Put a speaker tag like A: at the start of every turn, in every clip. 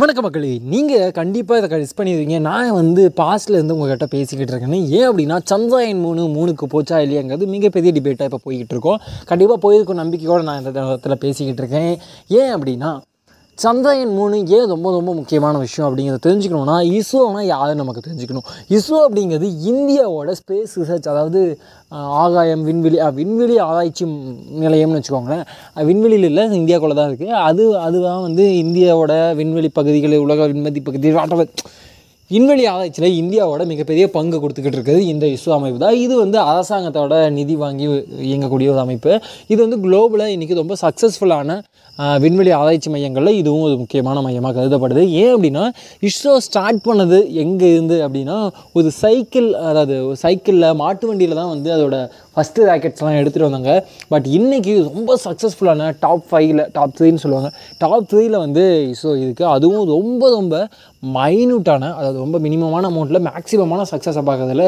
A: வணக்கம் மக்களே நீங்கள் கண்டிப்பாக இதை மிஸ் பண்ணிடுவீங்க. நான் வந்து பாஸ்ட்ல இருந்து உங்ககிட்ட பேசிக்கிட்டு இருக்கேன்னு. ஏன் அப்படின்னா சந்திராயன் மூணு மூணுக்கு போச்சா இல்லையாங்கிறது மிகப்பெரிய டிபேட்டாக இப்போ போய்கிட்டு இருக்கோம். கண்டிப்பாக போயிருக்கும் நம்பிக்கையோடு நான் இந்த இடத்துல பேசிக்கிட்டு இருக்கேன். ஏன் அப்படின்னா சந்திரயன் மூணு ஏன் ரொம்ப ரொம்ப முக்கியமான விஷயம் அப்படிங்கிறத தெரிஞ்சுக்கணும்னா இஸ்ரோனா யாரு நமக்கு தெரிஞ்சுக்கணும். இஸ்ரோ அப்படிங்கிறது இந்தியாவோட ஸ்பேஸ் ரிசர்ச் அதாவது ஆகாயம் விண்வெளி விண்வெளி ஆராய்ச்சி நிலையம்னு வச்சுக்கோங்களேன். விண்வெளியில் இல்லை இந்தியாக்குள்ளே தான் இருக்குது அது அதுதான் வந்து இந்தியாவோட விண்வெளி பகுதிகள் உலக விண்வெளி பகுதி. விண்வெளி ஆராய்ச்சியில் இந்தியாவோட மிகப்பெரிய பங்கு கொடுத்துக்கிட்டு இருக்குது இந்த இஸ்ரோ அமைப்பு தான். இது வந்து அரசாங்கத்தோட நிதி வாங்கி இயங்கக்கூடிய ஒரு அமைப்பு. இது வந்து குளோபலாக இன்றைக்கி ரொம்ப சக்ஸஸ்ஃபுல்லான விண்வெளி ஆராய்ச்சி மையங்களில் இதுவும் ஒரு முக்கியமான மையமாக கருதப்படுது. ஏன் அப்படின்னா இஸ்ரோ ஸ்டார்ட் பண்ணது எங்கே இருந்து அப்படின்னா ஒரு சைக்கிள் அதாவது ஒரு சைக்கிளில் மாட்டு வண்டியில் தான் வந்து அதோட ஃபஸ்ட்டு ராக்கெட்ஸ்லாம் எடுத்துகிட்டு வந்தாங்க. பட் இன்றைக்கி ரொம்ப சக்ஸஸ்ஃபுல்லான டாப் ஃபைவ்ல டாப் த்ரீன்னு சொல்லுவாங்க. டாப் த்ரீயில் வந்து இஸ்ரோ இருக்குது அதுவும் ரொம்ப ரொம்ப மைன்யூட்டான அதாவது ரொம்ப மினிமமான அமௌண்ட்டில் மேக்ஸிமமான சக்ஸஸை பார்க்கறதுல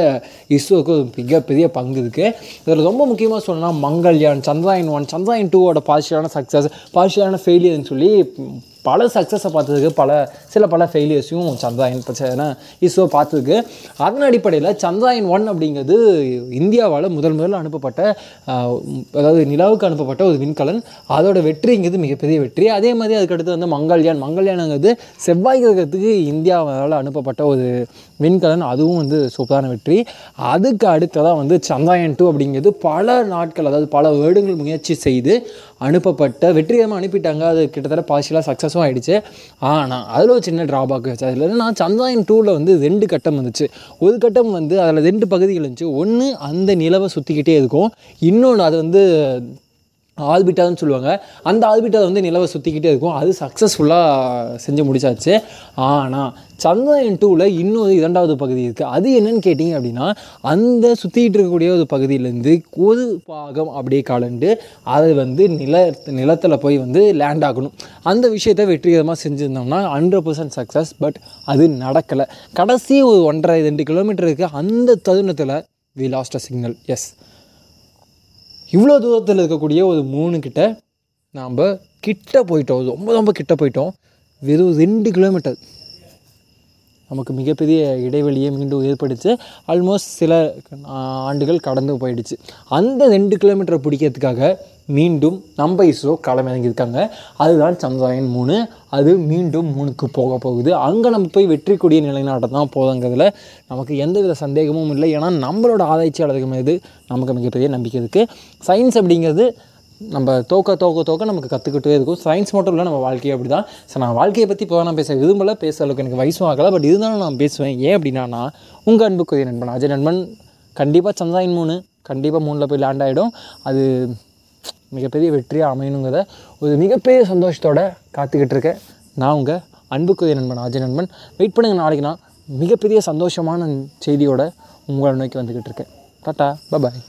A: இஸ்ரோவுக்கு ஒரு மிகப்பெரிய பங்கு இருக்குது இதில் ரொம்ப முக்கியமாக சொல்லணும்னா மங்கள்யான் சந்திராயன் ஒன் சந்திராயன் டூவோட பார்ஷியலான சக்ஸஸ் பார்ஷியலான ஃபெயிலியர்னு சொல்லி பல சக்ஸஸை பார்த்ததுக்கு பல சில பல ஃபெயிலியர்ஸையும் சந்திராயன் பிரச்சனை இஸ்ரோ பார்த்ததுக்கு. அதன் அடிப்படையில் சந்திராயன் ஒன் அப்படிங்கிறது இந்தியாவால் முதல் முதல்ல அனுப்பப்பட்ட அதாவது நிலாவுக்கு அனுப்பப்பட்ட ஒரு விண்கலன். அதோட வெற்றிங்கிறது மிகப்பெரிய வெற்றி. அதே மாதிரி அதுக்கடுத்து வந்து மங்கள்யான். மங்கள்யானுங்கிறது செவ்வாய் கிரகத்துக்கு இந்தியாவால் அனுப்பப்பட்ட ஒரு விண்கலன். அதுவும் வந்து சூப்பரான வெற்றி. அதுக்கு அடுத்ததாக வந்து சந்திராயன் டூ அப்படிங்கிறது பல நாட்கள் அதாவது பல வருடங்கள் முயற்சி செய்து அனுப்பப்பட்ட வெற்றிகரமாக அனுப்பிட்டாங்க. அது கிட்டத்தட்ட பார்ஷியலாக சக்ஸஸும் ஆகிடுச்சு ஆனால் அதில் ஒரு சின்ன ட்ராபேக் வச்சு அதில் என்னன்னா சந்திராயன் டூவில் வந்து ரெண்டு கட்டம் வந்துச்சு. ஒரு கட்டம் வந்து அதில் ரெண்டு பகுதிகள் இருந்துச்சு. ஒன்று அந்த நிலவை சுற்றிக்கிட்டே இருக்கும். இன்னொன்று அது வந்து ஆல்பிட்டான்னு சொல்லுவாங்க. அந்த ஆல்பிட்டா வந்து நிலவை சுற்றிக்கிட்டே இருக்கும். அது சக்ஸஸ்ஃபுல்லாக செஞ்சு முடிச்சாச்சு. ஆனால் சந்திரயன் டூவில் இன்னொரு இரண்டாவது பகுதி இருக்குது அது என்னன்னு கேட்டிங்க அப்படின்னா அந்த சுற்றிக்கிட்டு இருக்கக்கூடிய ஒரு பகுதியிலேருந்து ஒரு பாகம் அப்படியே கலண்டு அது வந்து நில நிலத்தில் போய் வந்து லேண்ட் ஆகணும். அந்த விஷயத்தை வெற்றிகரமாக செஞ்சுருந்தோம்னா ஹண்ட்ரட் பர்சன்ட் சக்ஸஸ் பட் அது நடக்கலை. கடைசி ஒரு ஒன்றரை ரெண்டு கிலோமீட்டருக்கு அந்த தருணத்தில் we lost a signal yes இவ்வளோ தூரத்தில் இருக்கக்கூடிய ஒரு மூணு கிட்ட நாம் கிட்ட போயிட்டோம். ரொம்ப ரொம்ப கிட்ட போயிட்டோம். வெறும் ரெண்டு கிலோமீட்டர் நமக்கு மிகப்பெரிய இடைவெளியை மீண்டும் ஏற்படுத்தி ஆல்மோஸ்ட் சில ஆண்டுகள் கடந்து போயிடுச்சு. அந்த ரெண்டு கிலோமீட்டரை பிடிக்கிறதுக்காக மீண்டும் நம்ம இஸ்ரோ களமிறங்கியிருக்காங்க. அதுதான் சந்திராயன் மூணு. அது மீண்டும் மூணுக்கு போக போகுது. அங்கே நம்ம போய் வெற்றி கொடிய நிலைநாட்ட தான் போதுங்கிறதுல நமக்கு எந்தவித சந்தேகமும் இல்லை. ஏன்னா நம்மளோட ஆராய்ச்சியாளர்கள் மீது நமக்கு மிகப்பெரிய நம்பிக்கை இருக்குது சயின்ஸ் அப்படிங்கிறது நம்ம தோக்க தோக்க தோக்க நமக்கு கற்றுக்கிட்டே இருக்கும். சயின்ஸ் மட்டும் இல்லை நம்ம வாழ்க்கையை அப்படி தான் ஸோ நான் வாழ்க்கையை பற்றி இப்போ நான் பேச விரும்பலை பேச அளவுக்கு எனக்கு வயசும் ஆகலை. பட் இருந்தாலும் நான் பேசுவேன். ஏன் அப்படின்னா நான் உங்கள் அன்புக்குரிய நண்பன் அஜய் நண்பன் கண்டிப்பாக சந்திராயன் மூணு கண்டிப்பாக மூணில் போய் லேண்ட் ஆகிடும் அது மிகப்பெரிய வெற்றியாக அமையணுங்கிறத ஒரு மிகப்பெரிய சந்தோஷத்தோடு காத்துக்கிட்டு இருக்கேன். நான் உங்கள் அன்புக்குரிய நண்பன் அஜய் நண்பன். வெயிட் பண்ணுங்கள் நாளைக்கு நான் மிகப்பெரிய சந்தோஷமான செய்தியோட உங்களை நோக்கி வந்துக்கிட்டு இருக்கேன். Tata bye bye